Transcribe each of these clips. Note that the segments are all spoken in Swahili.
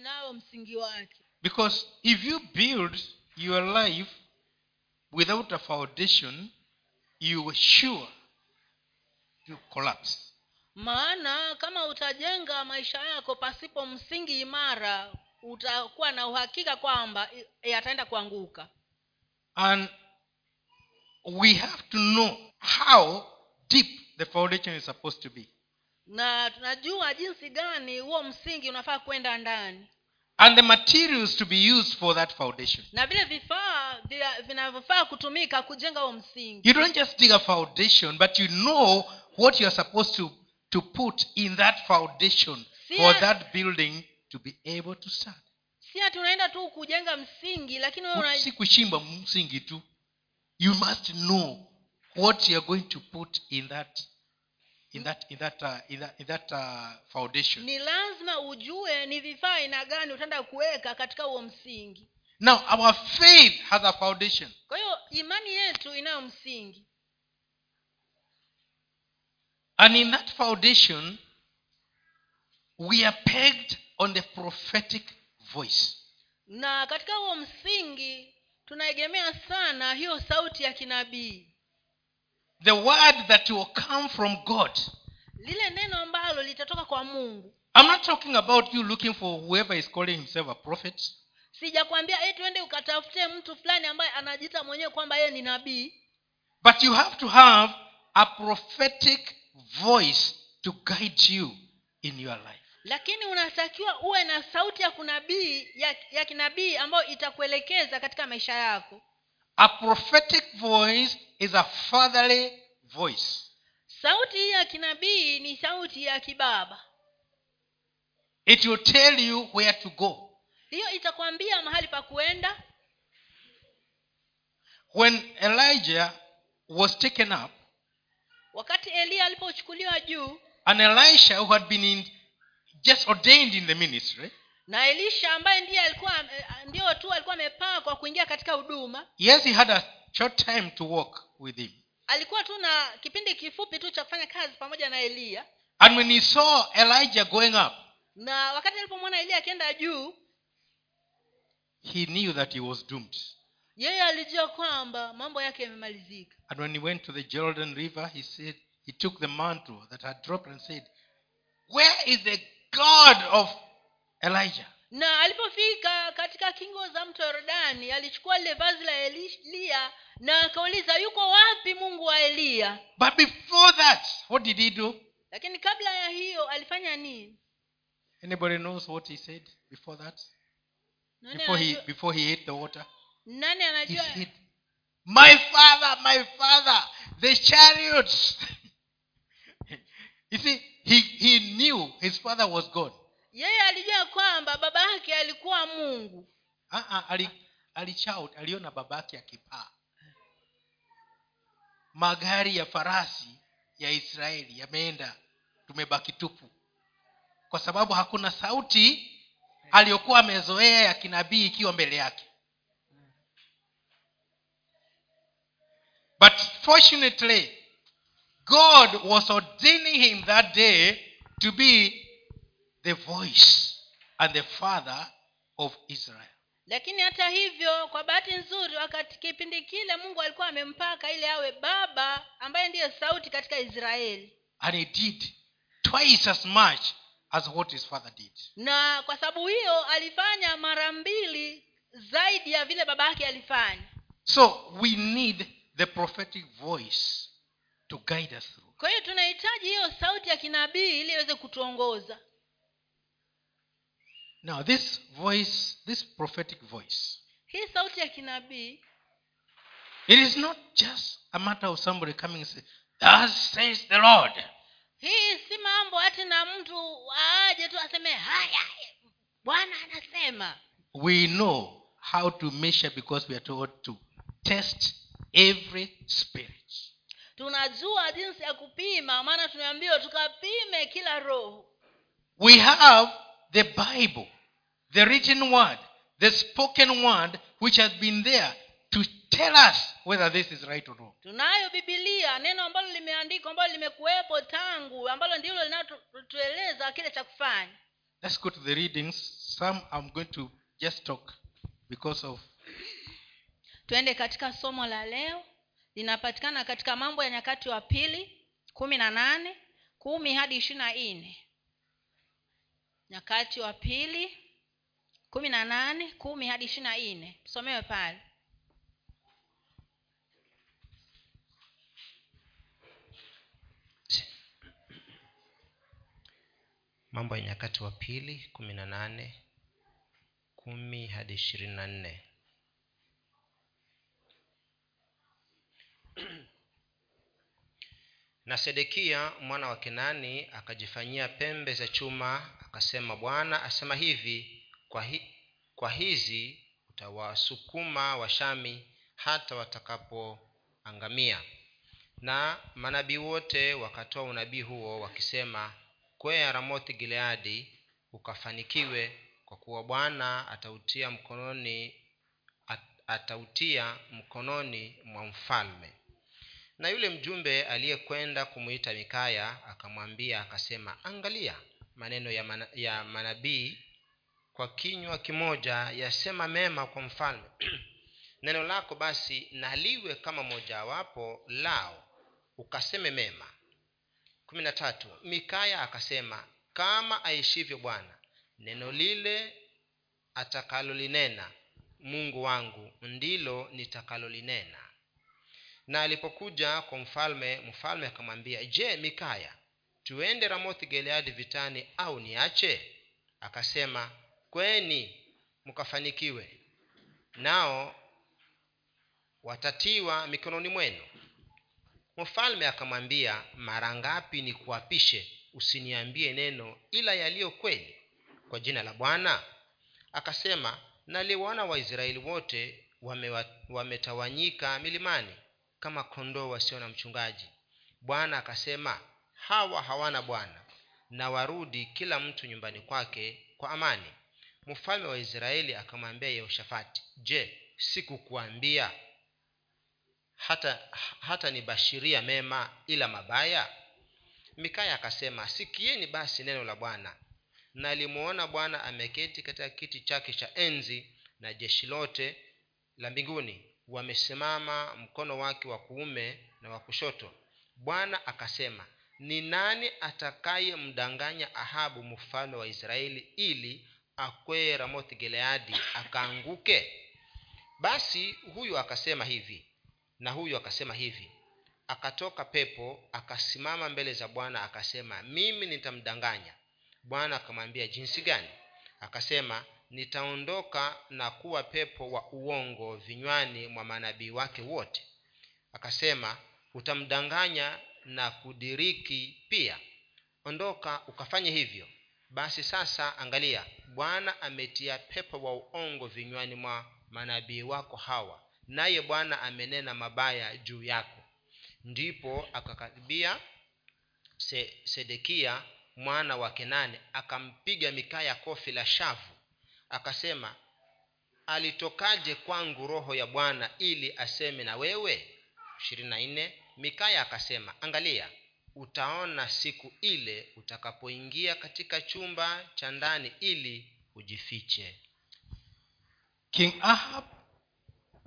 inayo msingi wake Because if you build your life without a foundation, you are sure you collapse. maana kama utajenga maisha yako pasipo msingi imara utakuwa na uhakika kwamba yataenda kuanguka And we have to know how deep the foundation is supposed to be. Na tunajua jinsi gani huo msingi unafaa kwenda ndani And the materials to be used for that foundation. na vile vifaa vinavyofaa kutumika kujenga huo msingi You don't just dig a foundation, but you know what you are supposed to, to put in that foundation for that building to be able to stand. si ati unaenda tu kujenga msingi lakini si kushimba msingi tu you must know what you are going to put in that in that in that uh, in that, in that uh, foundation. Ni lazima ujue ni vifaa aina gani utaenda kuweka katika huo msingi. Now our faith has a foundation. Kwa hiyo imani yetu inayo msingi. And in that foundation we are pegged on the prophetic voice. Na katika huo msingi tunaegemea sana hiyo sauti ya kinabii the word that will come from god. Lile neno ambalo litatoka kwa mungu. I'm not talking about you looking for whoever is calling himself a prophet. Sijakwambia e tuende ukatafute mtu fulani ambaye anajiita mwenyewe kwamba yeye ni nabii. But you have to have a prophetic voice to guide you in your life. lakini unatakiwa uwe na sauti ya kunabii ya, ya kinabii ambayo itakuelekeza katika maisha yako A prophetic voice is a fatherly voice. sauti ya kinabii ni sauti ya kibaba It will tell you where to go. hiyo itakwambia mahali pa kuenda When Elijah was taken up, wakati eliya alipochukuliwa juu and Elisha, who had been in, just ordained in the ministry, na elisha ambaye ndiye alikuwa eh, ndio tu alikuwa amepaa kwa kuingia katika huduma yes, he had a short time to walk with him. alikuwa tu na kipindi kifupi tu cha kufanya kazi pamoja na eliya And when he saw Elijah going up, na wakati alipomwona eliya akienda juu he knew that he was doomed. yeye alijua kwamba mambo yake yamemalizika And when he went to the Jordan River, he said, he took the mantle that had dropped and said, Where is the God of Elijah? na alipofika katika kingo za mto yordani alichukua lile vazi la eliya na akauliza yuko wapi mungu wa eliya But before that, what did he do? lakini kabla ya hiyo alifanya nini Anybody knows what he said before that? nani Before he before he hit the water? nani He said, My father, my father, the chariots. you see, he, he knew his father was God. Yeye alijua kwamba baba yake alikuwa mungu. Ah-ah, ali, alichout aliona babake akipaa. Magari ya farasi ya israeli yameenda tumebaki tupu. Kwa sababu hakuna sauti aliyokuwa amezoea ya kinabii ikiwa mbele yake. But fortunately god was ordaining him that day to be the voice and the father of israel. Lakini hata hivyo kwa bahati nzuri wakati kipindi kile mungu alikuwa amempaka ili awe baba ambaye ndiyo sauti katika israeli. And he did twice as much as what his father did. Na kwa sababu hiyo alifanya mara mbili zaidi ya vile baba yake alifanya. So we need the prophetic voice to guide us through. Kwa hiyo tunahitaji hiyo sauti ya kinabii ili iweze kutuongoza now this voice this prophetic voice hii sauti ya kinabii it is not just a matter of somebody coming and say thus says the lord. hii si mambo hati na mtu aaje tu aseme haya bwana anasema. We know how to measure because we are told to test every spirit. Tunajua jinsi ya kupima maana tumeambiwa tukapime kila roho. We have the bible the written word the spoken word which has been there to tell us whether this is right or wrong. Tunayo bibilia neno ambalo limeandikwa ambalo limekuwepo tangu ambalo ndilo linatueleza kile cha kufanya. Let's go to the readings. Some i'm going to just talk because of twende katika somo la leo. Linapatikana katika mambo ya nyakati wa pili kumi na nane kumi hadi ishiri na nne nyakati wa pili kumi na nane kumi hadi ishiri na nne. Tusomewe pale. Mambo ya nyakati wa pili kumi na nane kumi hadi ishirini na nne. Na sedekia mwana wa kenani akajifanyia pembe za chuma akasema bwana asema hivi kwa, hi, kwa hizi utawasukuma washami hata watakapoangamia. Na manabii wote wakatoa unabii huo wakisema kwea ramothi gileadi ukafanikiwe kwa kuwa bwana atautia mkononi at, atautia mkononi mwa mfalme. Na yule mjumbe aliyekwenda kumwita mikaya akamwambia akasema angalia maneno ya, mana, ya manabii kwa kinywa kimoja yasema mema kwa mfalme. Neno lako basi naliwe kama mojawapo lao ukaseme mema. Kumi na tatu mikaya akasema kama aishivyo bwana neno lile atakalolinena mungu wangu ndilo nitakalolinena. Na alipokuja kwa mfalme mfalme akamwambia je mikaya tuende ramothi gileadi vitani au niache? Akasema kweni mkafanikiwe. Nao watatiwa mikononi mwenu. Mfalme akamwambia mara ngapi ni usiniambie neno ila yaliyo kweli kwa jina la bwana? Akasema naliwaona waisraeli wote wamewa- wametawanyika milimani kama kondoo wasio na mchungaji. Bwana akasema hawa hawana bwana na warudi kila mtu nyumbani kwake kwa amani. Mfalme wa israeli akamwambia yehoshafati je sikukuambia hata hata nibashiria mema ila mabaya? Mikaya akasema sikieni basi neno la bwana. Nalimuona bwana ameketi katika kiti chake cha enzi na jeshi lote la mbinguni. Wamesimama mkono wake wa kuume na wa kushoto. Bwana akasema ni nani atakayemdanganya ahabu mfalme wa israeli ili akwee ramoth gileadi akaanguke? Basi huyu akasema hivi na huyu akasema hivi. Akatoka pepo akasimama mbele za bwana akasema mimi nitamdanganya. Bwana akamwambia jinsi gani? Akasema nitaondoka na kuwa pepo wa uongo vinywani mwa manabii wake wote. Akasema utamdanganya na kudiriki pia. Ondoka ukafanye hivyo. Basi sasa angalia bwana ametia pepo wa uongo vinywani mwa manabii wako hawa naye bwana amenena mabaya juu yako. Ndipo akakaribia Se, sedekia mwana wa kenani akampiga mikaya kofi la shavu akasema alitokaje kwangu roho ya bwana ili aseme na wewe? ishirini na nne mikaya akasema angalia utaona siku ile utakapoingia katika chumba cha ndani ili ujifiche. King ahab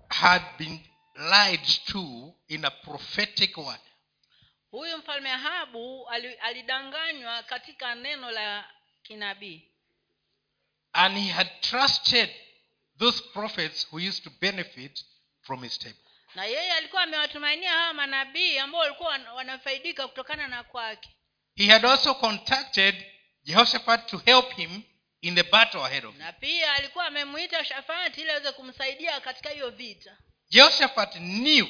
had been lied to in a prophetic word. Huyu mfalme ahabu alidanganywa katika neno la kinabii. And he had trusted those prophets who used to benefit from his table na yeye alikuwa amewatumainia hawa manabii ambao walikuwa wanafaidika kutokana na kwake. He had also contacted jehoshaphat to help him in the battle ahead of him. na pia alikuwa amemwita shafati ili aweze kumsaidia katika hiyo vita. Jehoshaphat knew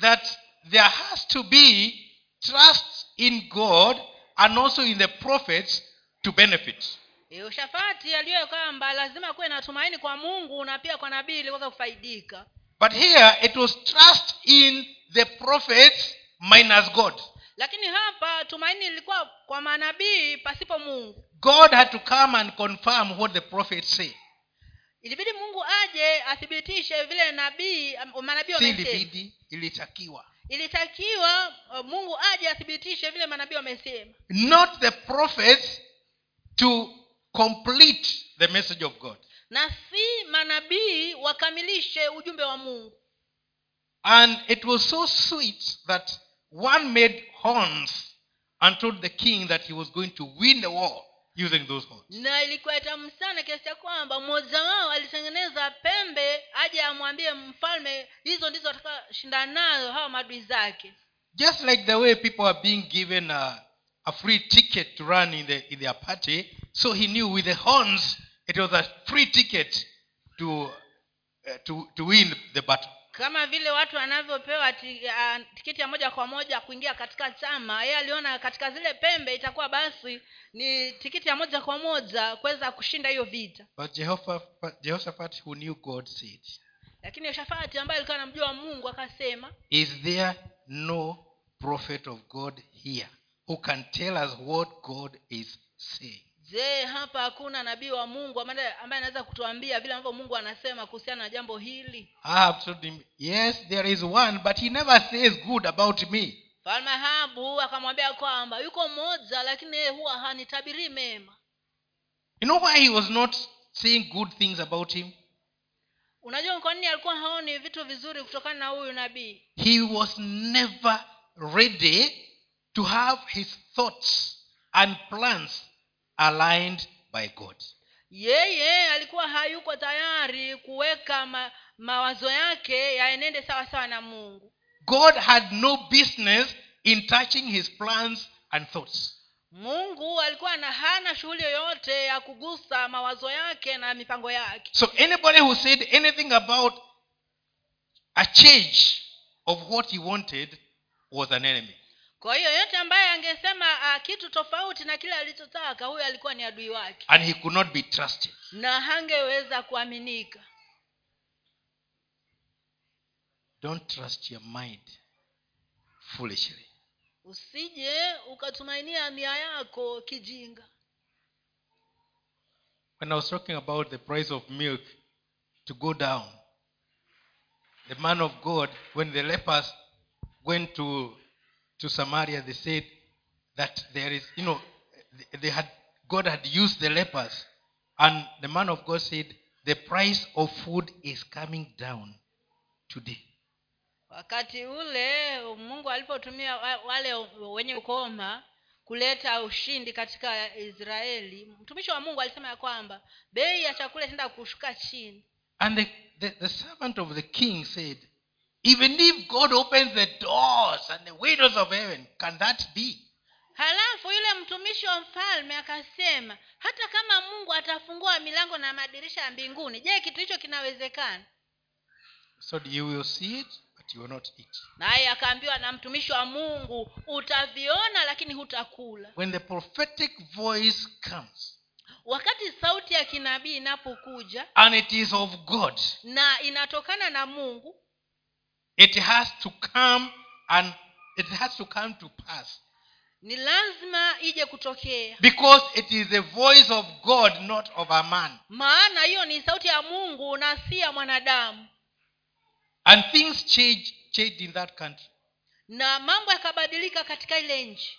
that there has to be trust in god and also in the prophets to benefit. Yehoshafati aliyo kwamba lazima kuwe na tumaini kwa mungu na pia kwa nabii ili kuweza kufaidika but here it was trust in the prophets minus god. Lakini hapa tumaini lilikuwa kwa manabii pasipo mungu. God had to come and confirm what the prophets say. Ilibidi mungu aje athibitishe vile nabii am- manabii si ilibidi ilitakiwa. Ilitakiwa uh, mungu aje athibitishe vile manabii wamesema. Not the prophets to complete the message of god na si manabii wakamilishe ujumbe wa mungu. And it was so sweet that one made horns and told the king that he was going to win the war using those horns. Na ilikuwa tamu sana kiasi cha kwamba mmoja wao alitengeneza pembe aje amwambie mfalme hizo ndizo atakashindana nayo hawa maadui zake. Just like the way people are being given a, a free ticket to run in, the, in their party so he knew with the horns it was a free ticket to, uh, to, to win the battle. Kama vile watu wanavyopewa ti, uh, tiketi ya moja kwa moja kuingia katika chama yeye aliona katika zile pembe itakuwa basi ni tikiti ya moja kwa moja kuweza kushinda hiyo vita. But jehoshaphat who knew god said lakini yoshafati ambaye alikuwa anamjua mungu akasema is there no prophet of god here who can tell us what god is saying je hapa hakuna nabii wa mungu ambaye anaweza kutuambia vile ambavyo mungu anasema kuhusiana na jambo hili? Yes there is one but he never says good about me. Falme habu akamwambia kwamba yuko mmoja lakini yeye huwa hanitabirii mema. You know why he was not saying good things about him? Unajua kwa nini alikuwa haoni vitu vizuri kutokana na huyu nabii? He was never ready to have his thoughts and plans aligned by god. Yeye alikuwa hayuko tayari kuweka ma, mawazo yake yaenende sawa sawa na mungu. God had no business in touching his plans and thoughts. Mungu alikuwa na hana shughuli yoyote ya kugusa mawazo yake na mipango yake. So anybody who said anything about a change of what he wanted was an enemy kwa hiyo yote ambaye angesema uh, kitu tofauti na kile alichotaka huyo alikuwa ni adui wake. And he could not be trusted. Na hangeweza kuaminika. Don't trust your mind foolishly. Usije ukatumainia nia yako kijinga. When i was talking about the price of milk to go down the man of god when the lepers went to to samaria they said that there is you know they had god had used the lepers and the man of god said the price of food is coming down today. Wakati ule mungu alipotumia wale wenye ukoma kuleta ushindi katika israeli mtumishi wa mungu alisema ya kwamba bei ya chakula itaenda kushuka chini. And the, the, the servant of the king said even if god opens the doors and the windows of heaven can that be? Halafu yule mtumishi wa mfalme akasema hata kama mungu atafungua milango na madirisha ya mbinguni je kitu hicho kinawezekana? So you will see it but you will not eat. Naye akaambiwa na mtumishi wa mungu utaviona lakini hutakula. When the prophetic voice comes wakati sauti ya kinabii inapokuja and it is of god na inatokana na mungu it has to come and it has to come to pass. Ni lazima ije kutokea. Because it is the voice of god not of a man. Maana hiyo ni sauti ya mungu na si ya mwanadamu. And things change changed in that country. Na mambo yakabadilika katika ile nchi.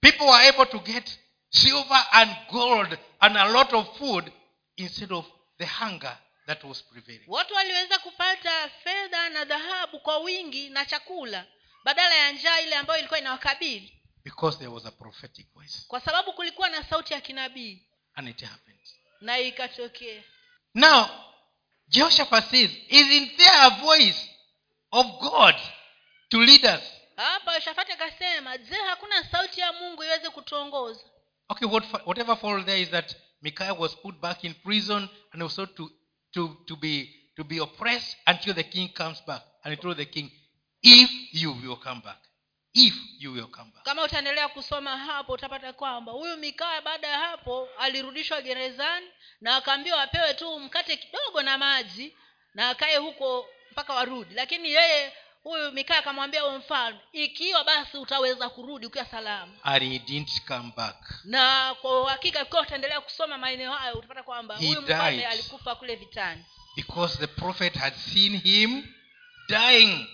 People were able to get silver and gold and a lot of food instead of the hunger that was prevailing. Watu waliweza kupata fedha na dhahabu kwa wingi na chakula badala ya njaa ile ambayo ilikuwa inawakabili. Because there was a prophetic voice. Kwa sababu kulikuwa na sauti ya kinabii. And it happened. Na ikatokea. Now jehoshaphat says isn't there a voice of god to lead us? Hapa shafati akasema je hakuna sauti ya mungu iweze kutuongoza? Okay what, whatever followed there is that micaiah was put back in prison and also to, to, to, be, to be oppressed until the king comes back. And he told the king if you will come back if you will come back. Kama utaendelea kusoma hapo utapata kwamba huyu mikaa baada ya hapo alirudishwa gerezani na akaambiwa apewe tu mkate kidogo na maji na akae huko mpaka warudi. Lakini yeye huyu mikaa akamwambia huyo mfalme ikiwa basi utaweza kurudi ukiwa salama. And he didn't come back. Na kwa uhakika ukiwa utaendelea kusoma maeneo hayo utapata kwamba huyu mfalme alikufa kule vitani. because the prophet had seen him dying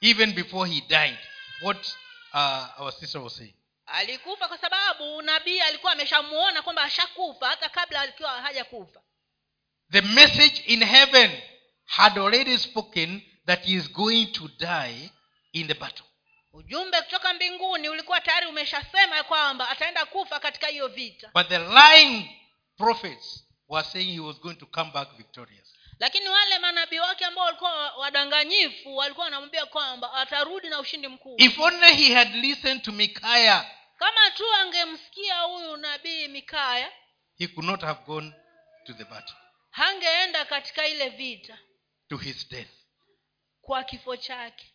even before he died. What uh, our sister was saying. Alikufa kwa sababu nabii alikuwa ameshamuona kwamba ashakufa hata kabla alikuwa hajakufa. The message in heaven had already spoken that he is going to die in the battle. ujumbe kutoka mbinguni ulikuwa tayari umeshasema kwamba ataenda kufa katika hiyo vita But the lying prophets were saying he was going to come back victorious. lakini wale manabii wake ambao walikuwa wadanganyifu walikuwa wanamwambia kwamba atarudi na ushindi mkuu If only he had listened to mikaya kama tu angemsikia huyu nabii mikaya he could not have gone to the battle, hangeenda katika ile vita to his death. Kwa kifo chake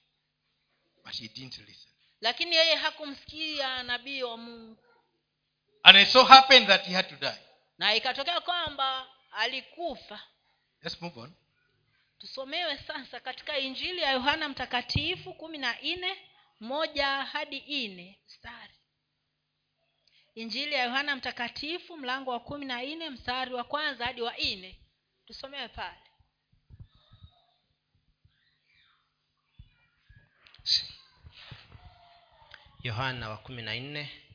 But he didn't listen. lakini yeye hakumsikia nabii wa mungu And it so happened that he had to die. na ikatokea kwamba alikufa Let's move on. tusomewe sasa katika injili ya yohana mtakatifu kumi na nne moja hadi nne mstari injili ya yohana mtakatifu mlango wa kumi na nne mstari wa kwanza hadi wa nne tusomewe pale yohana wa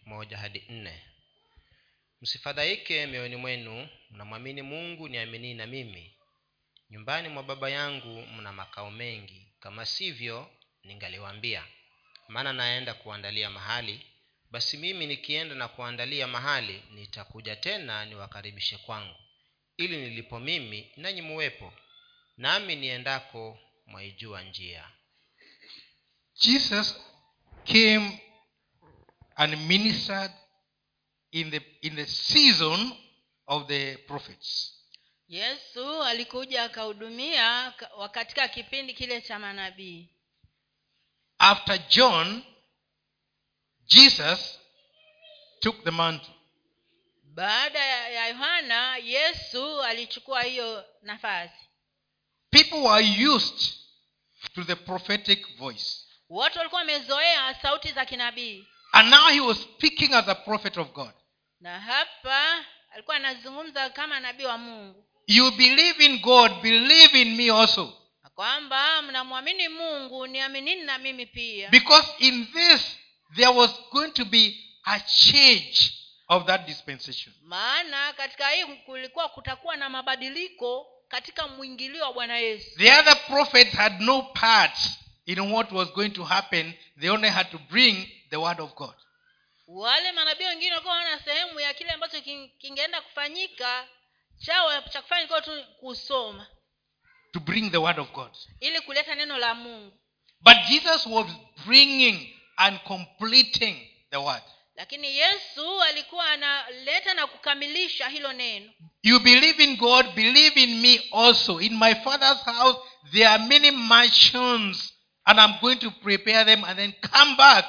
moja hadi nne. Msifadhaike mioyoni mwenu mnamwamini mungu niaminii na mimi. Nyumbani mwa baba yangu mna makao mengi kama sivyo ningaliwaambia. Maana naenda kuandalia mahali basi mimi nikienda na kuandalia mahali nitakuja tena niwakaribishe kwangu. Ili nilipo mimi nanyi muwepo nami niendako mwaijua njia. Jesus came and ministered in the in the season of the prophets. yesu alikuja akahudumia katika kipindi kile cha manabii After John, Jesus took the mantle. baada ya yohana yesu alichukua hiyo nafasi People were used to the prophetic voice. watu walikuwa wamezoea sauti za kinabii And now he was speaking as a prophet of God. na hapa alikuwa anazungumza kama nabii wa mungu You believe in God, believe in me also. kwamba mnamwamini mungu niaminini na mimi pia Because in this, there was going to be a change of that dispensation. maana katika hii kulikuwa kutakuwa na mabadiliko katika mwingilio wa bwana yesu The other prophets had no part in what was going to happen. They only had to bring the word of God. wale manabii wengine walikuwa wana sehemu ya kile ambacho king- kingeenda kufanyika chao cha kufanya ilikuwa tu kusoma To bring the word of God. ili kuleta neno la mungu But Jesus was bringing and completing the word. lakini yesu alikuwa analeta na kukamilisha hilo neno You believe in God, believe in me also. In my Father's house, there are many mansions, and I'm going to prepare them and then come back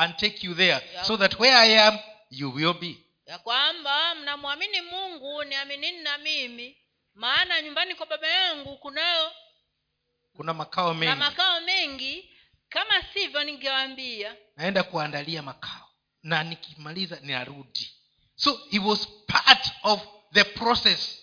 and take you there. So that where I am, you will be. ya kwamba mnamwamini mungu niaminini na mimi. Maana nyumbani kwa baba yangu kunayo. Kuna makao na mengi. makao mengi. Kama sivyo ningewaambia. Naenda kuandalia makao. Na nikimaliza ninarudi. So he was part of the process.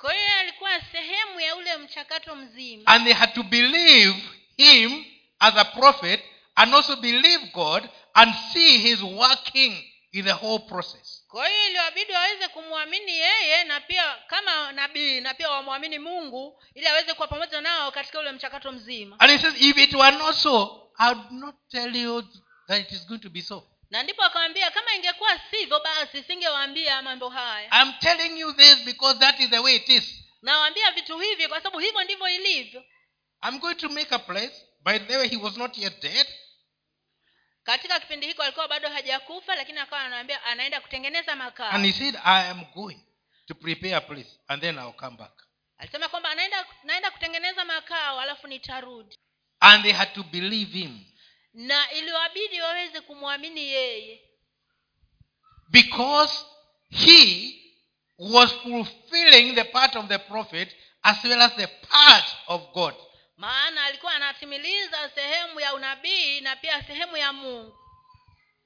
Kwa hiyo alikuwa sehemu ya ule mchakato mzima. And they had to believe him as a prophet and also believe god and see his working in the whole process. Kwa hiyo iliwabidi waweze kumwamini yeye na pia kama nabii na pia wamwamini mungu ili aweze kuwa pamoja nao katika ule mchakato mzima. And he says if it were not so i would not tell you that it is going to be so. Na ndipo akawambia kama ingekuwa sivyo basi singewaambia mambo haya. I'm telling you this because that is the way it is. Nawaambia vitu hivi kwa sababu hivyo ndivyo ilivyo. I'm going to make a place by the way he was not yet dead katika kipindi hiko alikuwa bado hajakufa lakini akawa anaambia anaenda kutengeneza makao and he said i am going to prepare a place and then i'll come back. Alisema kwamba anaenda naenda kutengeneza makao alafu nitarudi. And they had to believe him. Na iliwabidi waweze kumwamini yeye. Because he was fulfilling the part of the prophet as well as the part of god maana alikuwa anatimiliza sehemu ya unabii na pia sehemu ya mungu.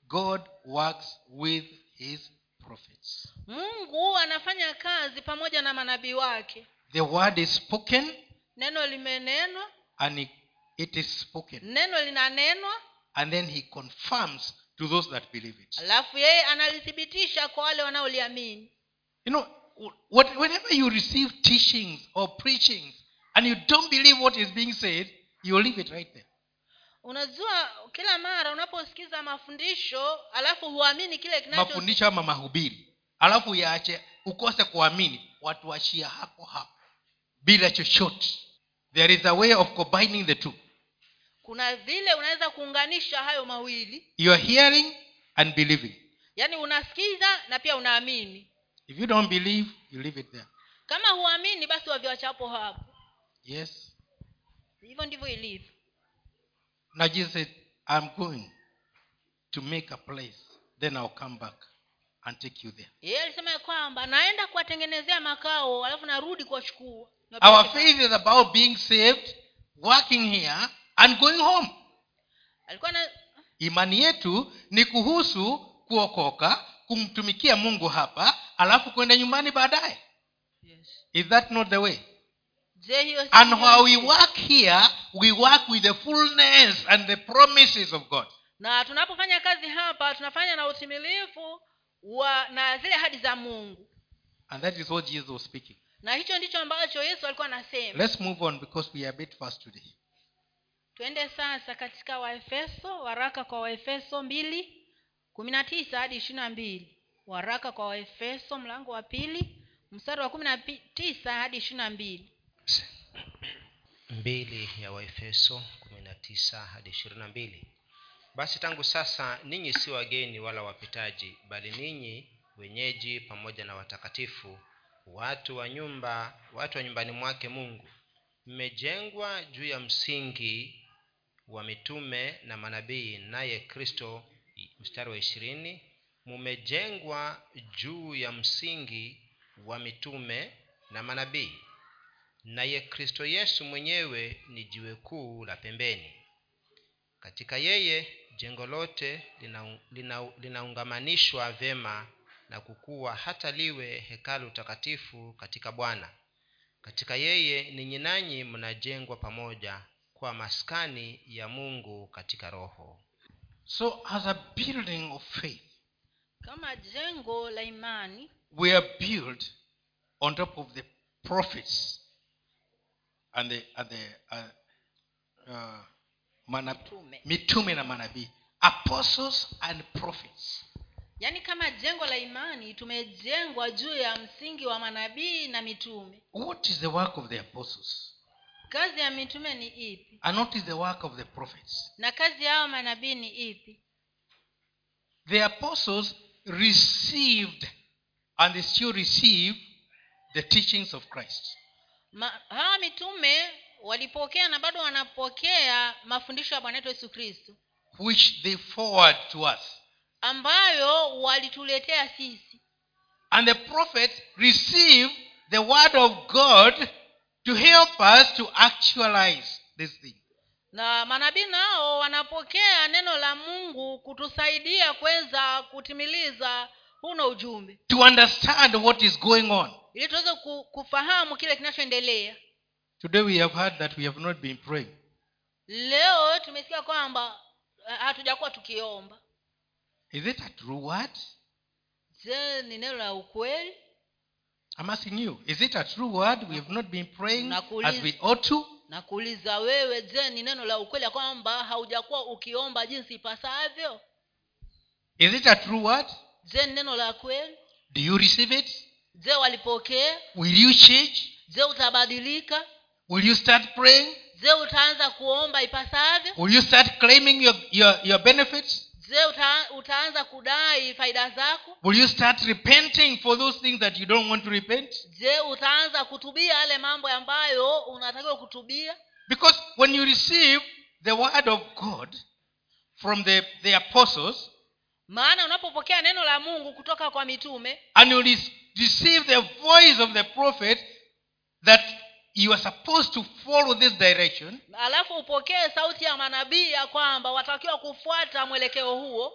God works with his prophets. Mungu anafanya kazi pamoja na manabii wake. The word is spoken neno limenenwa. and it- is spoken. Neno linanenwa. And then he confirms to those that believe it. alafu yeye analithibitisha kwa wale wanaoliamini. You know, what, whenever you receive teachings or preachings and you don't believe what is being said, you leave it right there. unajua kila mara unaposikiza mafundisho alafu huamini kile kinachomafundisho ama mahubiri. Alafu yaache ukose kuamini watu washia hapo hapo. Bila chochote. There is a way of combining the two. Kuna vile unaweza kuunganisha hayo mawili. You are hearing and believing. Yaani unasikiza na pia unaamini. If you don't believe you leave it there. Kama huamini basi waviwachapo hapo yes. Hivyo ndivyo ilivyo. Na jesus said i'm going to make a place then i'll come back and take you there. Yeye alisema ya kwamba naenda kuwatengenezea makao alafu narudi kuwachukua. Our faith is about being saved working here and going home. Alikuwa na imani yetu ni kuhusu kuokoka kumtumikia mungu hapa alafu kwenda nyumbani baadaye. Yes. is that not the way and while we work here we work with the fullness and the promises of god. Na tunapofanya kazi hapa tunafanya na utimilifu wa na zile hadi za mungu. And that is what jesus was speaking. Na hicho ndicho ambacho yesu alikuwa anasema. Let's move on because we are a bit fast today. Twende sasa katika waefeso waraka kwa waefeso mbili kumi na tisa hadi ishiri na mbili. Waraka kwa waefeso mlango wa pili mstari wa kumi na tisa hadi ishiri na mbili mbili ya waefeso kumi na tisa hadi ishirini na mbili. Basi tangu sasa ninyi si wageni wala wapitaji bali ninyi wenyeji pamoja na watakatifu watu wa nyumba watu wa nyumbani mwake mungu. Mmejengwa juu ya msingi wa mitume na manabii naye kristo mstari wa ishirini. Mumejengwa juu ya msingi wa mitume na manabii naye kristo yesu mwenyewe ni jiwe kuu la pembeni. Katika yeye jengo lote linaungamanishwa lina, lina vyema na kukuwa hata liwe hekalu takatifu katika bwana. Katika yeye ninyi nanyi mnajengwa pamoja kwa maskani ya mungu katika roho. So as a building of faith kama jengo la imani we are built on top of the prophets and the, and the uh, uh, manab- Mitume. mitume na manabii. Apostles and prophets. Yaani kama jengo la imani tumejengwa juu ya msingi wa manabii na mitume. What is the work of the apostles? Kazi ya mitume ni ipi? And what is the work of the prophets? Na kazi yao manabii ni ipi? The apostles received and they still receive the teachings of christ Ma, hawa mitume walipokea na bado wanapokea mafundisho ya bwana wetu yesu kristo. Which they forward to us. Ambayo walituletea sisi. And the prophet receive the word of god to help us to actualize this thing. Na manabii nao wanapokea neno la mungu kutusaidia kuweza kutimiliza huno ujumbe. To understand what is going on. Ili tuweze kufahamu kile kinachoendelea. Today we have heard that we have not been praying. Leo tumesikia kwamba eh, hatujakuwa tukiomba. Is it a true word? Je ni neno la ukweli? I'm asking you is it a true word we have not been praying Nakuuliza. as we ought to? Wewe je ni neno la ukweli ya kwamba haujakuwa ukiomba jinsi ipasavyo? Is it a true word je ni neno la kweli? Do you receive it? Je walipokea? Will you change? Je utabadilika? Will you start praying? Je utaanza kuomba ipasavyo? Will you start claiming your, your, your benefits? Je utaanza kudai faida zako? Will you start repenting for those things that you don't want to repent? Je utaanza kutubia yale mambo ambayo unatakiwa kutubia? Because when you receive the word of god from the, the apostles maana unapopokea neno la mungu kutoka kwa mitume and you receive the voice of the prophet that you are supposed to follow this direction. alafu upokee sauti ya manabii ya kwamba watakiwa kufuata mwelekeo huo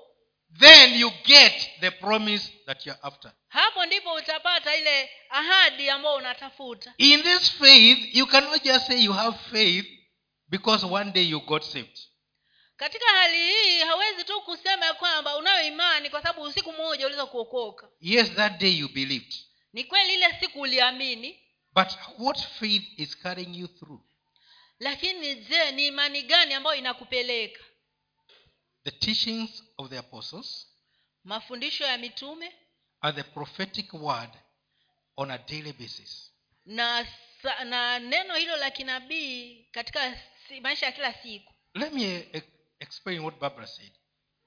then you get the promise that you're after. hapo ndipo utapata ile ahadi ambayo unatafuta. In this faith you cannot just say you have faith because one day you got saved katika hali hii hawezi tu kusema kwamba unayo imani kwa sababu usiku mmoja uliweza kuokoka. Yes that day you believed. Ni kweli ile siku uliamini. But what faith is carrying you through? Lakini je ni imani gani ambayo inakupeleka? The teachings of the apostles mafundisho ya mitume are the prophetic word on a daily basis. na na neno hilo la kinabii katika maisha ya kila siku. Let me uh, explain what barbara said.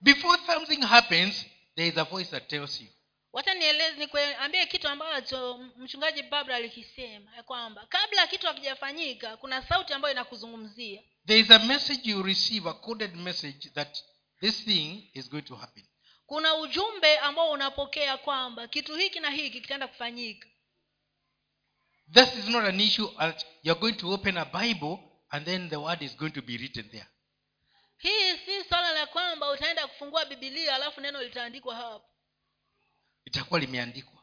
Before something happens there is a voice that tells you. Wacha nikuambie kitu ambacho mchungaji barbara alikisema ya kwamba kabla kitu hakijafanyika kuna sauti ambayo inakuzungumzia. There is a message you receive a coded message that this thing is going to happen. Kuna ujumbe ambao unapokea kwamba kitu hiki na hiki kitaenda kufanyika. This is not an issue you're going to open a bible and then the word is going to be written there hii si swala la kwamba utaenda kufungua bibilia alafu neno litaandikwa hapo. Itakuwa limeandikwa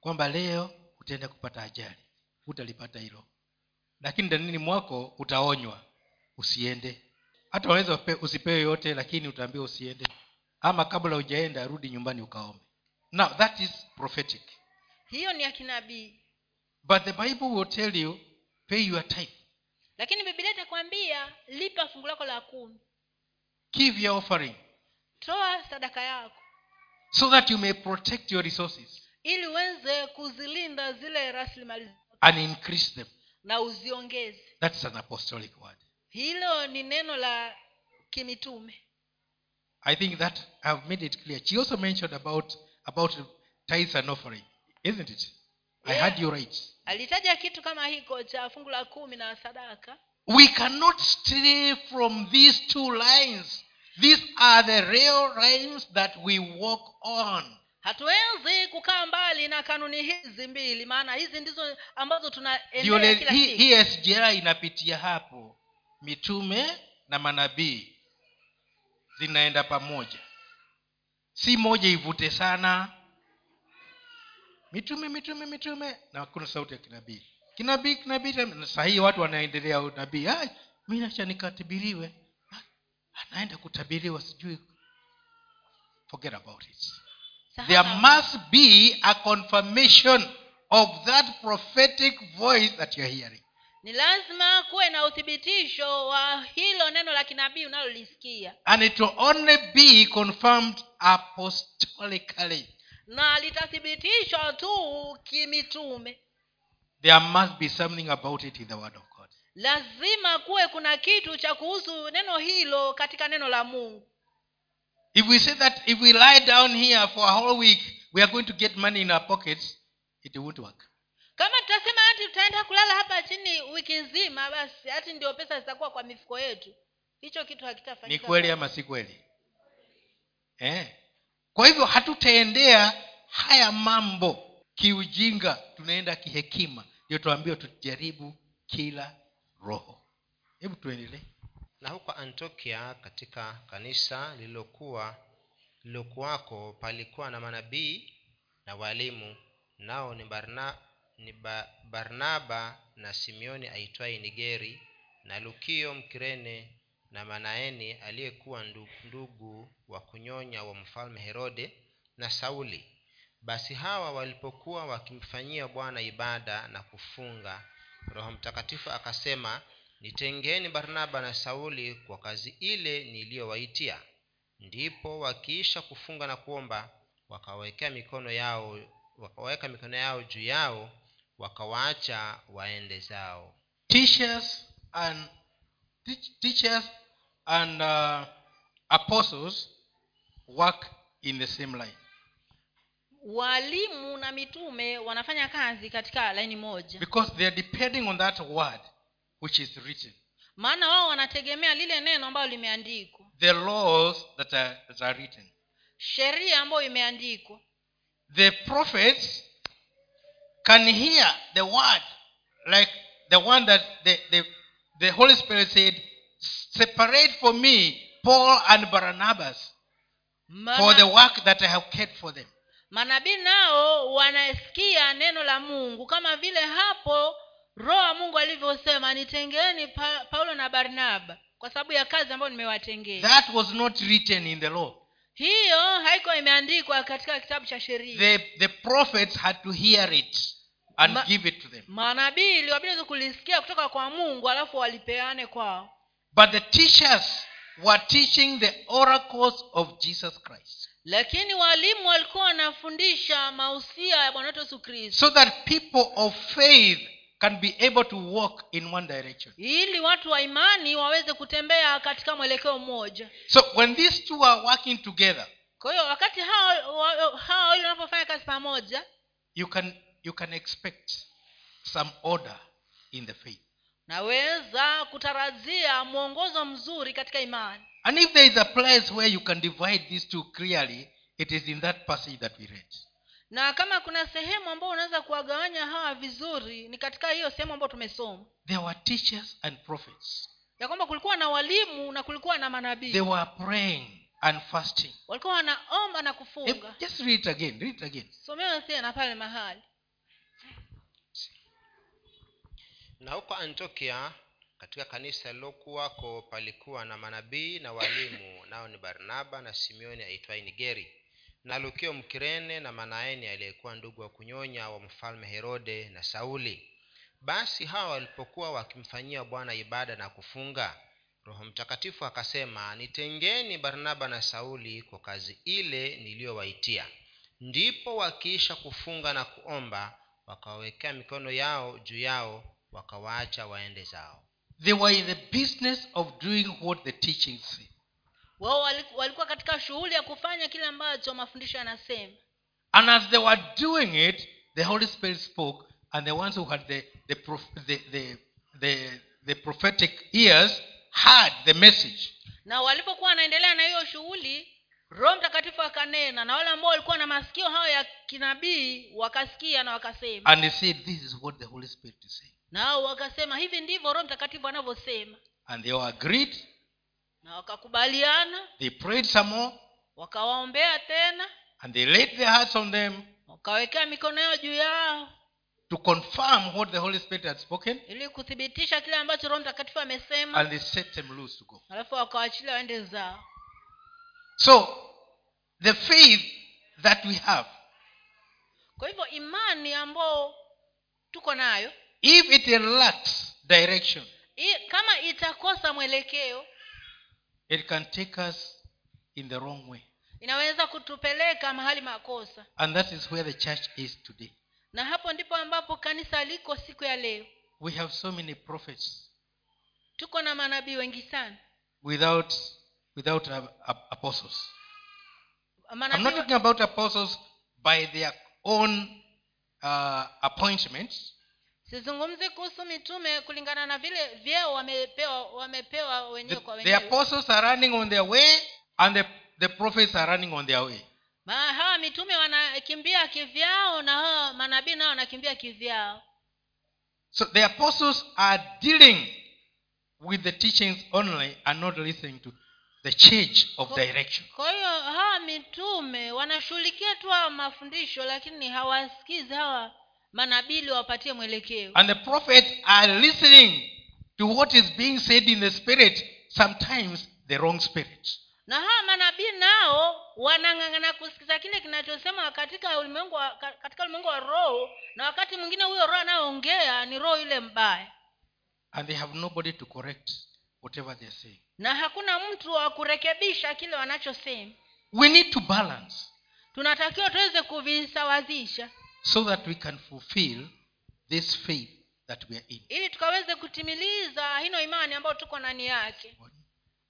kwamba leo utaenda kupata ajali hutalipata hilo. Lakini ndanini mwako utaonywa usiende. Hata unaweza usipewe yote lakini utaambiwa usiende. Ama kabla hujaenda rudi nyumbani ukaome now that is prophetic. Hiyo ni ya kinabii. But the bible will tell you pay your time lakini bibilia itakwambia lipa fungu lako la kumi give your offering. Toa sadaka yako. So that you may protect your resources ili uweze kuzilinda zile rasilimali and increase them. na uziongeze. That's an apostolic word. Hilo ni neno la kimitume. I think that i've made it clear. She also mentioned about about tithes and offering isn't it? I Yeah. had you right alitaja kitu kama hiko cha fungu la kumi na sadaka we cannot stray from these two lines. These are the real lines that we walk on. Hatuwezi kukaa mbali na kanuni hizi mbili maana hizi ndizo ambazo Ndio tunaendea le- kila hii siku. hii sgr inapitia hapo. Mitume na manabii zinaenda pamoja. Si moja ivute sana. Mitume mitume mitume. Na kuna sauti ya kinabii kinabii kinabii sahii watu wanaendelea unabii mi nacha nikatabiriwe. Ah, anaenda kutabiriwa sijui. Forget about it. There must be a confirmation of that prophetic voice that you're hearing. Ni lazima kuwe na uthibitisho wa hilo neno la kinabii unalolisikia. And it will only be confirmed apostolically. Na litathibitishwa tu kimitume there must be something about it in the word of god. Lazima kuwe kuna kitu cha kuhusu neno hilo katika neno la mungu. If we say that if we lie down here for a whole week we are going to get money in our pockets it won't work. Kama tutasema hati tutaenda kulala hapa chini wiki nzima basi hati ndio pesa zitakuwa kwa mifuko yetu. Hicho kitu ni kweli ama si kweli? Eh. kwa hivyo hatutaendea haya mambo kiujinga tunaenda kihekima ndio tuambiwe tujaribu kila roho. Hebu tuendelee. Na huko antiokia katika kanisa lililokuwa lililokuwako palikuwa na manabii na walimu. Nao ni, Barna, ni ba, barnaba na simeoni aitwaye nigeri na lukio mkirene na manaeni aliyekuwa ndu- ndugu wa kunyonya wa mfalme herode na sauli basi hawa walipokuwa wakimfanyia bwana ibada na kufunga roho mtakatifu akasema nitengeni barnaba na sauli kwa kazi ile niliyowaitia. Ndipo wakiisha kufunga na kuomba wakawekea mikono yao wakaweka mikono yao juu yao wakawaacha waende zao. Teachers and teachers and uh, apostles work in the same line walimu na mitume wanafanya kazi katika laini moja. Because they are depending on that word which is written. Maana wao wanategemea lile neno ambalo limeandikwa. The laws that are, that are written. Sheria ambayo imeandikwa. The prophets can hear the word like the one that the, the, the holy spirit said separate for me paul and barnabas for the work that i have kept for them manabii nao wanasikia neno la mungu. Kama vile hapo roho wa mungu alivyosema nitengeni pa, paulo na barnaba kwa sababu ya kazi ambayo nimewatengea. That was not written in the law. Hiyo haikuwa imeandikwa katika kitabu cha sheria. The, the prophets had to hear it and Ma- give it to them. manabii iliwabidi kulisikia kutoka kwa mungu alafu walipeane kwao. But the teachers were teaching the oracles of jesus christ lakini walimu walikuwa wanafundisha mausia ya bwana wetu yesu kristo. So that people of faith can be able to walk in one direction. Ili watu wa imani waweze kutembea katika mwelekeo mmoja. So when these two are working together kwa hiyo wakati hawa wawili wanapofanya kazi pamoja you can you can expect some order in the faith. naweza kutarajia mwongozo mzuri katika imani and if there is a place where you can divide these two clearly it is in that passage that we read. Na kama kuna sehemu ambayo unaweza kuwagawanya hawa vizuri ni katika hiyo sehemu ambayo tumesoma. There were teachers and prophets. Ya kwamba kulikuwa na walimu na kulikuwa na manabii. They were praying and fasting. Walikuwa wanaomba na kufunga. If, just read it again read it again. Somewa tena pale mahali. Na huko antiokia katika kanisa lilokuwako palikuwa na manabii na walimu nao ni barnaba na simeoni aitwaye nigeri. Na lukio mkirene na manaeni aliyekuwa ndugu wa kunyonya wa mfalme herode na sauli. Basi hawa walipokuwa wakimfanyia bwana ibada na kufunga roho mtakatifu akasema nitengeni barnaba na sauli kwa kazi ile niliyowaitia. Ndipo wakiisha kufunga na kuomba wakawawekea mikono yao juu yao wakawaacha waende zao they were in the business of doing what the teachings say. Wao walikuwa katika shughuli ya kufanya kile ambacho mafundisho yanasema. And as they were doing it the holy spirit spoke and the ones who had the the, prof- the, the, the, the prophetic ears heard the message. Na walipokuwa wanaendelea na hiyo shughuli roho mtakatifu akanena na wale ambao walikuwa na masikio hayo ya kinabii wakasikia na wakasema. And he said this is what the holy spirit is saying nao wakasema hivi ndivyo roho mtakatifu anavyosema. And they agreed. Na wakakubaliana. They prayed some more. Wakawaombea tena. And they laid their hearts on them wakawekea mikono yao juu yao. to confirm what the holy spirit had spoken. Ili kuthibitisha kile ambacho roho mtakatifu amesema. And they set them loose to go. Alafu wakawaachilia waende zao. So the faith that we have kwa hivyo imani ambao tuko nayo if it lacks direction i- kama itakosa mwelekeo it can take us in the wrong way. inaweza kutupeleka mahali makosa. And that is where the church is today. Na hapo ndipo ambapo kanisa liko siku ya leo. We have so many prophets tuko na manabii wengi sana. without without apostles. Manabii i'm not talking about apostles by their own uh, appointments sizungumzi kuhusu mitume kulingana na vile vyeo wamepewa wamepewa wenyewe kwa the wenyewe. apostles are running on their way and the, the prophets are running on their way. Ma, hawa mitume wanakimbia kivyao na hawa manabii nao wanakimbia kivyao. So the apostles are dealing with the teachings only and not listening to the change of direction. kwa hiyo hawa mitume wanashughulikia tu hawa mafundisho lakini hawasikizi hawa manabii wapatie mwelekeo. And the prophet are listening to what is being said in the spirit sometimes the wrong spirit. Na hawa manabii nao wanang'ang'ana kusikiza kile kinachosema katika ulimwengu wa, katika ulimwengu wa roho na wakati mwingine huyo roho anayoongea ni roho yule mbaya. And they have nobody to correct whatever they're saying. Na hakuna mtu wa kurekebisha kile wanachosema. We need to balance. Tunatakiwa tuweze kuvisawazisha so that we can fulfill this faith that we are in. Ili tukaweze kutimiliza hino imani ambayo tuko ndani yake.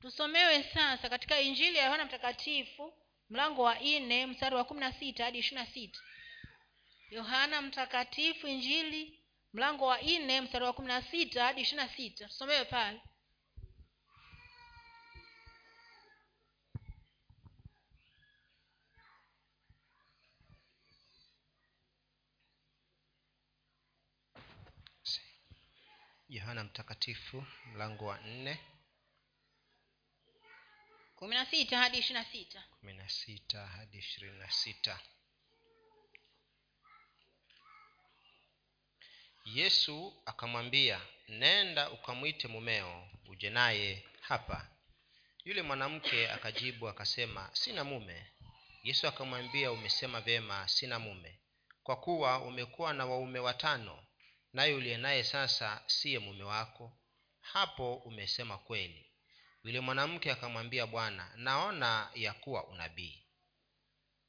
Tusomewe sasa katika injili ya yohana mtakatifu mlango wa nne mstari wa kumi na sita hadi ishiri na sita. Yohana mtakatifu injili mlango wa nne mstari wa kumi na sita hadi ishiri na sita. Tusomewe pale yohana mtakatifu mlango wa nne. Kumi na sita hadi ishiri na sita. Kumi na sita hadi ishirini na sita. Yesu akamwambia nenda ukamwite mumeo uje naye hapa. Yule mwanamke akajibu akasema sina mume. Yesu akamwambia umesema vyema sina mume. Kwa kuwa umekuwa na waume watano naye uliye naye sasa siye mume wako. Hapo umesema kweli. Yule mwanamke akamwambia bwana naona ya kuwa unabii.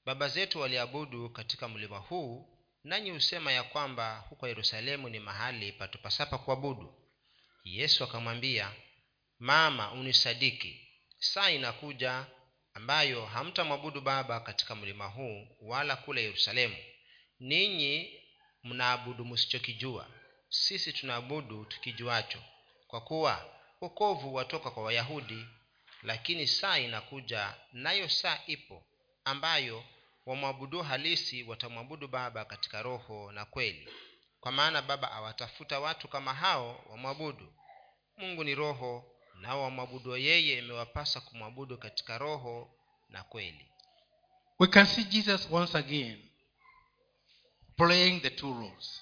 Baba zetu waliabudu katika mlima huu nanyi husema ya kwamba huko yerusalemu ni mahali patupasapa kuabudu. Yesu akamwambia mama unisadiki. Saa inakuja ambayo hamtamwabudu baba katika mlima huu wala kule yerusalemu. Ninyi mnaabudu msichokijua. Sisi tunaabudu tukijuacho. Kwa kuwa wokovu watoka kwa wayahudi lakini saa inakuja nayo saa ipo ambayo wamwabudu halisi watamwabudu baba katika roho na kweli. Kwa maana baba awatafuta watu kama hao wamwabudu. Mungu ni roho nao wamwabudu yeye imewapasa kumwabudu katika roho na kweli. We can see Jesus once again playing the two roles.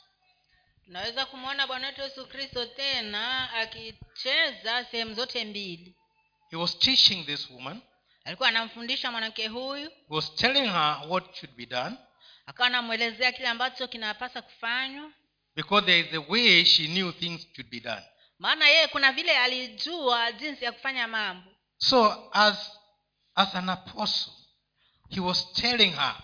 tunaweza kumwona bwana wetu yesu kristo tena akicheza sehemu zote mbili. He was teaching this woman, alikuwa anamfundisha mwanamke huyu. He was telling her what should be done. Akawa anamwelezea kile ambacho kinapasa kufanywa. Because there is a way she knew things should be done. maana yeye kuna vile alijua jinsi ya kufanya mambo. So, as, as an apostle, he was telling her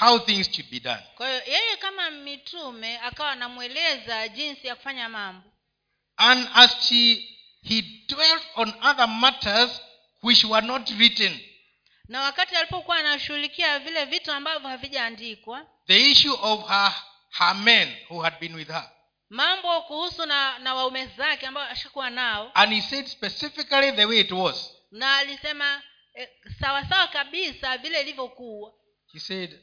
how things should be done. kwa hiyo yeye kama mitume akawa anamweleza jinsi ya kufanya mambo And as she, he dwelt on other matters which were not written, na wakati alipokuwa anashughulikia vile vitu ambavyo havijaandikwa the issue of her, her men who had been with her. mambo kuhusu na, na waume zake ambao ashakuwa nao And he said specifically the way it was. na alisema eh, sawa sawa kabisa vile ilivyokuwa He said,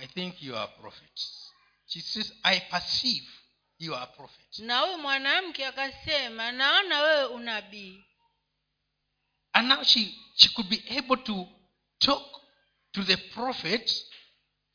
I think you are prophet. She says, I perceive you are prophet. na huyu mwanamke akasema naona wewe unabii And now she, she could be able to talk to the prophet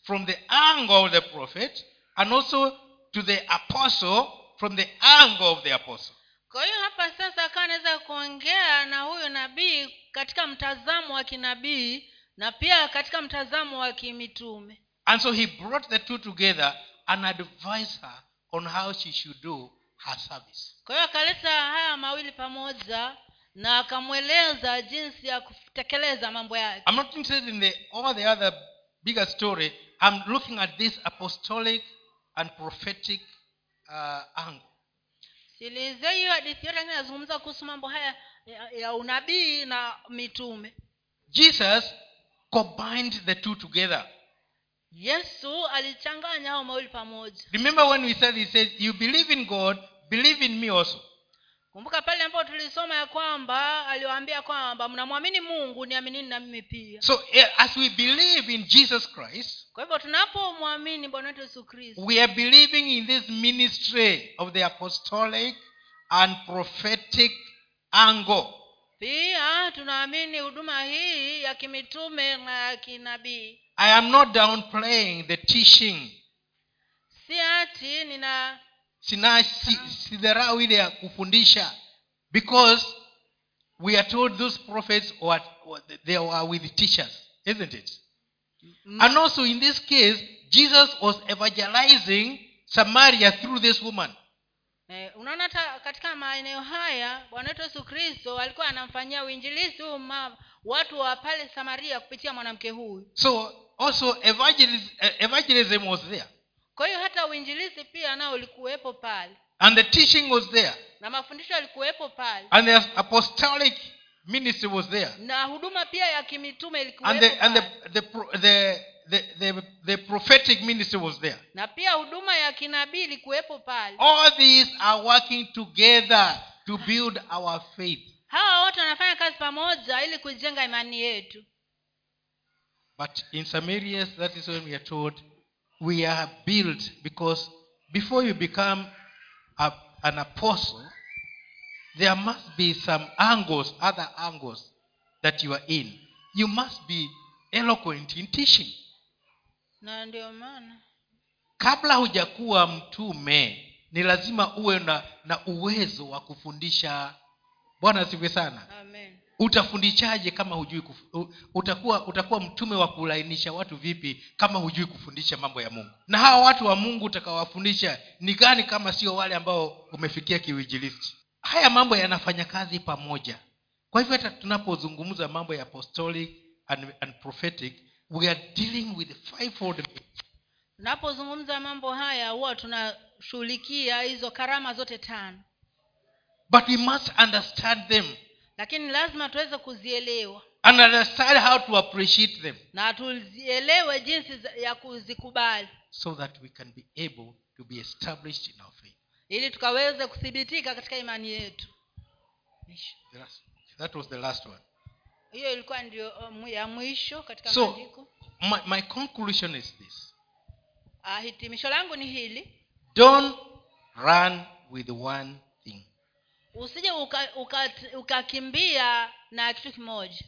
from the angle of the prophet and also to the apostle from the angle of the apostle. kwa hiyo hapa sasa akawa anaweza kuongea na huyu nabii katika mtazamo wa kinabii na pia katika mtazamo wa kimitume And so he brought the two together and advised her on how she should do her service. kwa hiyo akaleta haya mawili pamoja na akamweleza jinsi ya kutekeleza mambo yake I'm not interested in the, all the other bigger story. I'm looking at this apostolic and prophetic uh, angle. sikilize hiyo hadithi yote lakini nazungumza kuhusu mambo haya ya, ya unabii na mitume Jesus combined the two together. Yesu alichanganya hao mawili pamoja Remember when we said, He said, You believe in God, believe in me also. kumbuka pale ambapo tulisoma ya kwamba aliwaambia kwamba mnamwamini mungu niaminini na mimi pia So, eh, as we believe in Jesus Christ, kwa hivyo tunapomwamini bwana wetu yesu kristo we are believing in this ministry of the apostolic and prophetic angle. pia tunaamini huduma hii ya kimitume na ya kinabii I am not downplaying the teaching. Si ati nina si- sidharau ile ya kufundisha. Because we are told those prophets were, were- they were with teachers isn't it? And also in this case jesus was evangelizing samaria through this woman. Eh, unaona katika maeneo haya bwana wetu yesu kristo alikuwa anamfanyia uinjilizi huyu watu wa pale samaria kupitia mwanamke huyu. So also evangelism, evangelism was there. Kwa hiyo hata uinjilizi pia nao ulikuwepo pale. And the teaching was there. Na mafundisho yalikuwepo pale. And the apostolic ministry was there. Na huduma pia ya kimitume and the and the the, the, the, the, the prophetic ministry was there. Na pia huduma ya kinabii ilikuwepo pale. All these are working together to build our faith hawa wote wanafanya kazi pamoja ili kuijenga imani yetu. But in some areas that is when we are told we are built because before you become a, an apostle there must be some angles other angles that you are in. You must be eloquent in teaching. Na ndio maana. Kabla hujakuwa mtume ni lazima uwe na, na uwezo wa kufundisha bwana asifiwe sana. Amen. Utafundishaje kama hujui kufu, utakuwa utakuwa mtume wa kulainisha watu vipi kama hujui kufundisha mambo ya mungu? Na hawa watu wa mungu utakawafundisha ni gani kama sio wale ambao umefikia kiwijilisti haya mambo yanafanya kazi pamoja. Kwa hivyo hata tunapozungumza mambo ya apostolic and, and prophetic we are dealing with fivefold tunapozungumza mambo haya huwa tunashughulikia hizo karama zote tano but we must understand them. Lakini lazima tuweze kuzielewa. And understand how to appreciate them. Na tuzielewe jinsi ya kuzikubali. So that we can be able to be established in our faith. Ili tukaweze kuthibitika katika imani yetu. That was the last one. Hiyo ilikuwa ndio um, ya mwisho katika So- maandiko. my, my conclusion is this. Ah, hitimisho langu ni hili. Don't run with one usije ukakimbia uka, uka na kitu kimoja.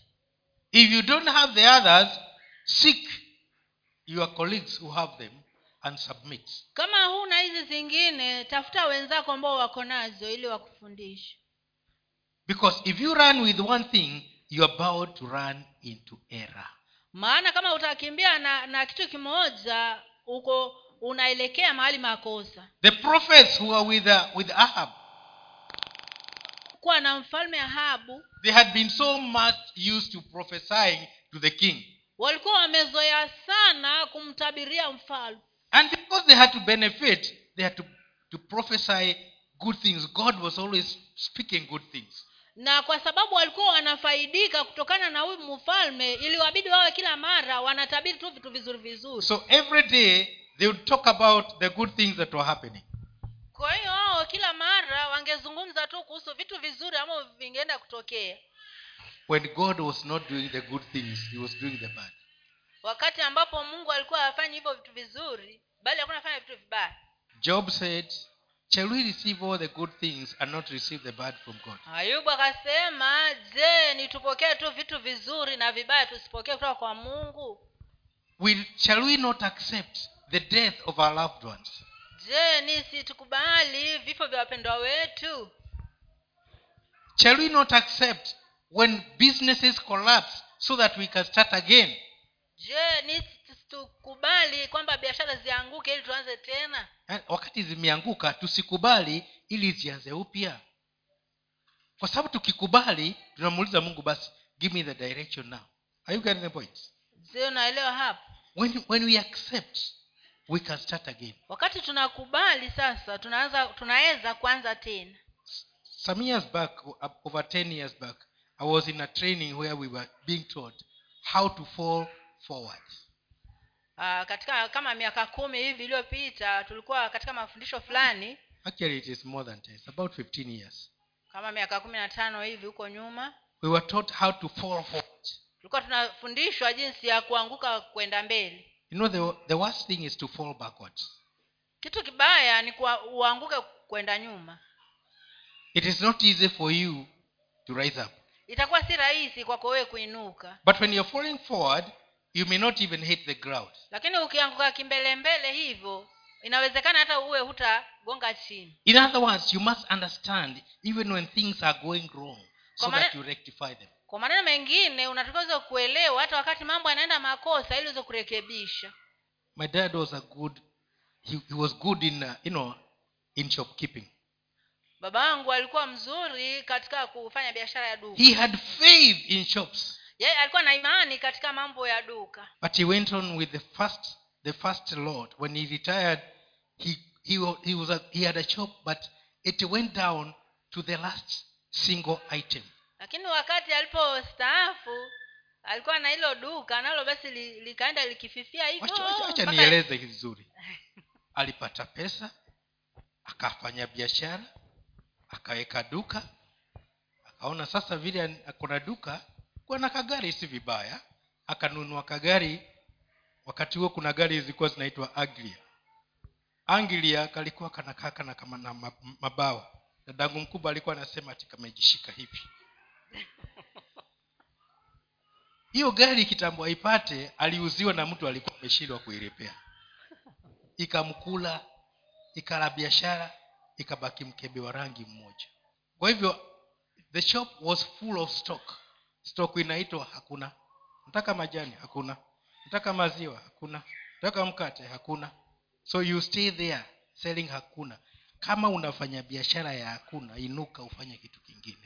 If you don't have the others seek your colleagues who have them and submit. Kama huna hizi zingine tafuta wenzako ambao wako nazo ili wakufundishe. Because if you run with one thing you are bound to run into error. Maana kama utakimbia na na kitu kimoja uko unaelekea mahali makosa. The prophets who are with, uh, with ahab kuwa na mfalme ahabu. They had been so much used to prophesying to the king. Walikuwa wamezoea sana kumtabiria mfalme. And because they had to benefit they had to, to prophesy good things. God was always speaking good things. Na kwa sababu walikuwa wanafaidika kutokana na huyu mfalme iliwabidi wawe kila mara wanatabiri tu vitu vizuri vizuri. So every day they would talk about the good things that were happening kwa hiyo wao kila mara wangezungumza tu kuhusu vitu vizuri ama vingeenda kutokea. When god was not doing the good things he was doing the bad. Wakati ambapo mungu alikuwa hafanyi hivyo vitu vizuri bali alikuwa anafanya vitu vibaya. Job said shall we receive all the good things and not receive the bad from god? Ayubu akasema je nitupokee tu vitu vizuri na vibaya tusipokee kutoka kwa mungu? Will, shall we not accept the death of our loved ones je nisi tukubali vifo vya wapendwa wetu? Shall we not accept when businesses collapse so that we can start again? Je nisi tukubali kwamba biashara zianguke ili tuanze tena? Eh, wakati zimeanguka tusikubali ili zianze upya. Kwa sababu tukikubali tunamuuliza mungu basi give me the direction now. Are you getting the point? Unaelewa hapo? When, when we accept we can start again. Wakati tunakubali sasa tunaanza tunaweza kuanza tena. Some years back over 10 years back i was in a training where we were being taught how to fall forward. Uh, katika kama miaka kumi hivi iliyopita tulikuwa katika mafundisho fulani. Actually it is more than 10 it's about 15 years. Kama miaka kumi na tano hivi huko nyuma. We were taught how to fall forward. Tulikuwa tunafundishwa jinsi ya kuanguka kwenda mbele you know the, the worst thing is to fall backwards. Kitu kibaya ni uanguke kwenda nyuma. It is not easy for you to rise up. Itakuwa si rahisi kwako wewe kuinuka. But when you're falling forward you may not even hit the ground. Lakini ukianguka kimbelembele hivyo inawezekana hata uwe hutagonga chini. In other words you must understand even when things are going wrong so that you rectify them kwa maneno mengine unatakiwa kuelewa hata wakati mambo yanaenda makosa ili uweze kurekebisha. My dad was a good he, he was good in uh, you know in shopkeeping. Baba yangu alikuwa mzuri katika kufanya biashara ya duka. He had faith in shops. Yeye alikuwa na imani katika mambo ya duka. But he went on with the first the first lord when he retired he he, he was a, he had a shop but it went down to the last single item lakini wakati alipostaafu alikuwa na hilo duka nalo basi li, likaenda likififia mpaka- nieleze vizuri. Alipata pesa akafanya biashara akaweka duka akaona sasa vile kuna duka kuwa na kagari si vibaya. Akanunua kagari. Wakati huo kuna gari zilikuwa zinaitwa aglia anglia kalikuwa kanakaa kana kama na mabawa. Dadangu mkubwa alikuwa anasema ati kamejishika hivi hiyo gari kitambo aipate aliuziwa na mtu alikuwa ameshindwa kuirepea ikamkula ikala biashara ikabaki mkebe wa rangi mmoja. Kwa hivyo the shop was full of stock. Stock inaitwa hakuna. Nataka majani hakuna. Nataka maziwa hakuna. Nataka mkate hakuna. So you stay there selling hakuna. Kama unafanya biashara ya hakuna inuka ufanye kitu kingine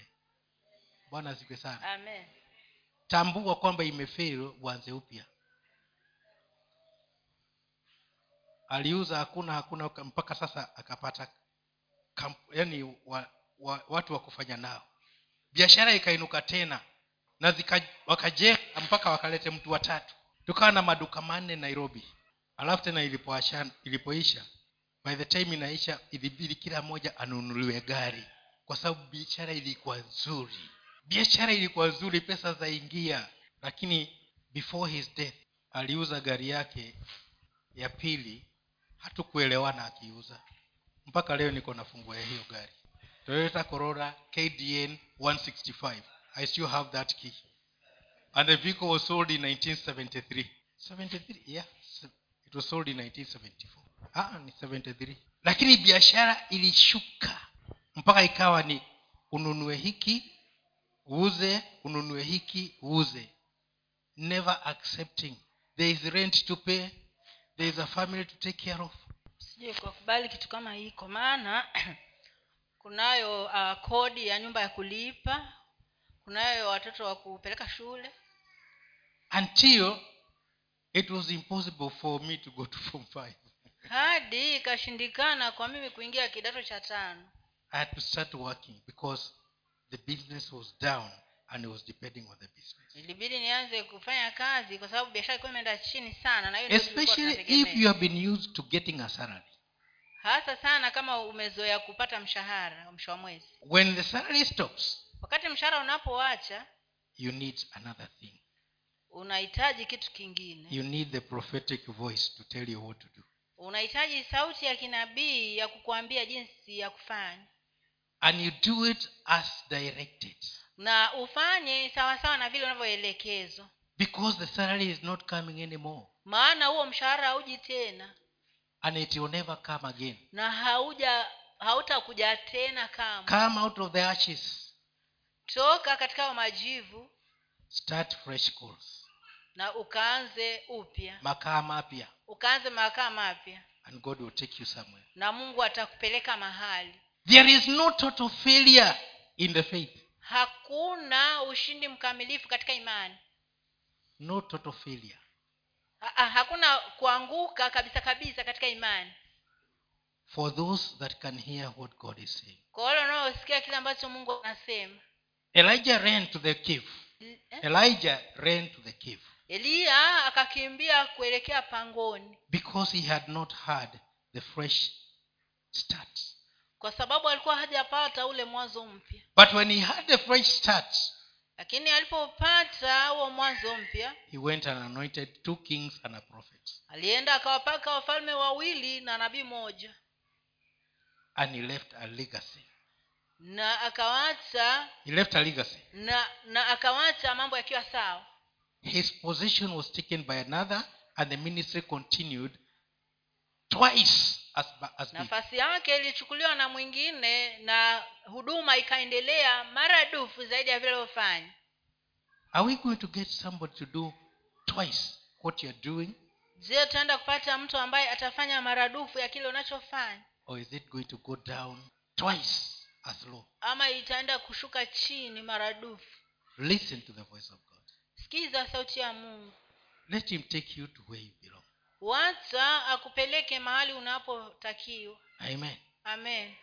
bwana sikwe sana. Amen. Tambua kwamba imeferi uanze upya. Aliuza hakuna hakuna mpaka sasa akapata kamp, yani wa, wa, watu wa kufanya nao. Biashara ikainuka tena na zika, wakajenga mpaka wakalete mtu watatu tukawa na maduka manne nairobi. Alafu tena ilipoasha, ilipoisha by the time inaisha ilibidi kila mmoja anunuliwe gari. Kwa sababu biashara ilikuwa nzuri biashara ilikuwa nzuri pesa zaingia lakini before his death aliuza gari yake ya pili hatukuelewana akiuza. Mpaka leo niko na funguo ya hiyo gari. Toyota corora kdn 165 i still have that key. And the vehicle was sold in 1973 73 yeah. It was sold in 1974 ah, ni 73 lakini biashara ilishuka. Mpaka ikawa ni ununue hiki uuze ununue hiki uuze. Never accepting. There is rent to pay there is a family to take care of. Sijui kukubali kitu kama hiko maana kunayo uh, kodi ya nyumba ya kulipa kunayo watoto wa kupeleka shule. Until it was impossible for me to go to form five. Hadi ikashindikana kwa mimi kuingia kidato cha tano. I had to start working because the business was down and was depending on the business. Ilibidi nianze kufanya kazi kwa sababu biashara ilikuwa imeenda chini sana na especially if you have been used to getting a salary. Hasa sana kama umezoea kupata mshahara mwisho wa mwezi. When the salary stops wakati mshahara unapoacha you need another thing. unahitaji kitu kingine. You need the prophetic voice to tell you what to do. Unahitaji sauti ya kinabii ya kukuambia jinsi ya kufanya and you do it as directed. Na ufanye sawasawa na vile unavyoelekezwa. Because the salary is not coming anymore. Maana huo mshahara hauji tena. And it will never come again. Na hauja hautakuja tena kama come out of the ashes. Toka katika majivu. Start fresh course na ukaanze upya. Makaa mapya. Ukaanze makaa mapya. And god will take you somewhere. Na mungu atakupeleka mahali there is no total failure in the faith. Hakuna ushindi mkamilifu katika imani. No total failure. Ha- ha- hakuna kuanguka kabisa kabisa katika imani. For those that can hear what god is saying. Kwa wale wanaosikia kile ambacho mungu anasema. Elijah ran to the cave. Eh? elijah ran to the cave. Eliya akakimbia kuelekea pangoni. Because he had not had the fresh start kwa sababu alikuwa hajapata ule mwanzo mpya. But when he had a fresh start lakini alipopata huo mwanzo mpya he went and anointed two kings and a prophet. alienda akawapaka wafalme wawili na nabii moja and he left a legacy. Na akawacha he left a legacy. na na akawacha mambo yakiwa sawa. His position was taken by another and the ministry continued twice as, as nafasi yake ilichukuliwa na mwingine na huduma ikaendelea maradufu zaidi ya vile alivyofanya. Are we going to get somebody to do twice what you're doing? Je utaenda kupata mtu ambaye atafanya maradufu ya kile unachofanya? Or is it going to go down twice as low? Ama itaenda kushuka chini maradufu listen to the voice of god. Sikiza sauti ya mungu. Let him take you to where you belong wacha akupeleke mahali unapotakiwa. Amen. Amen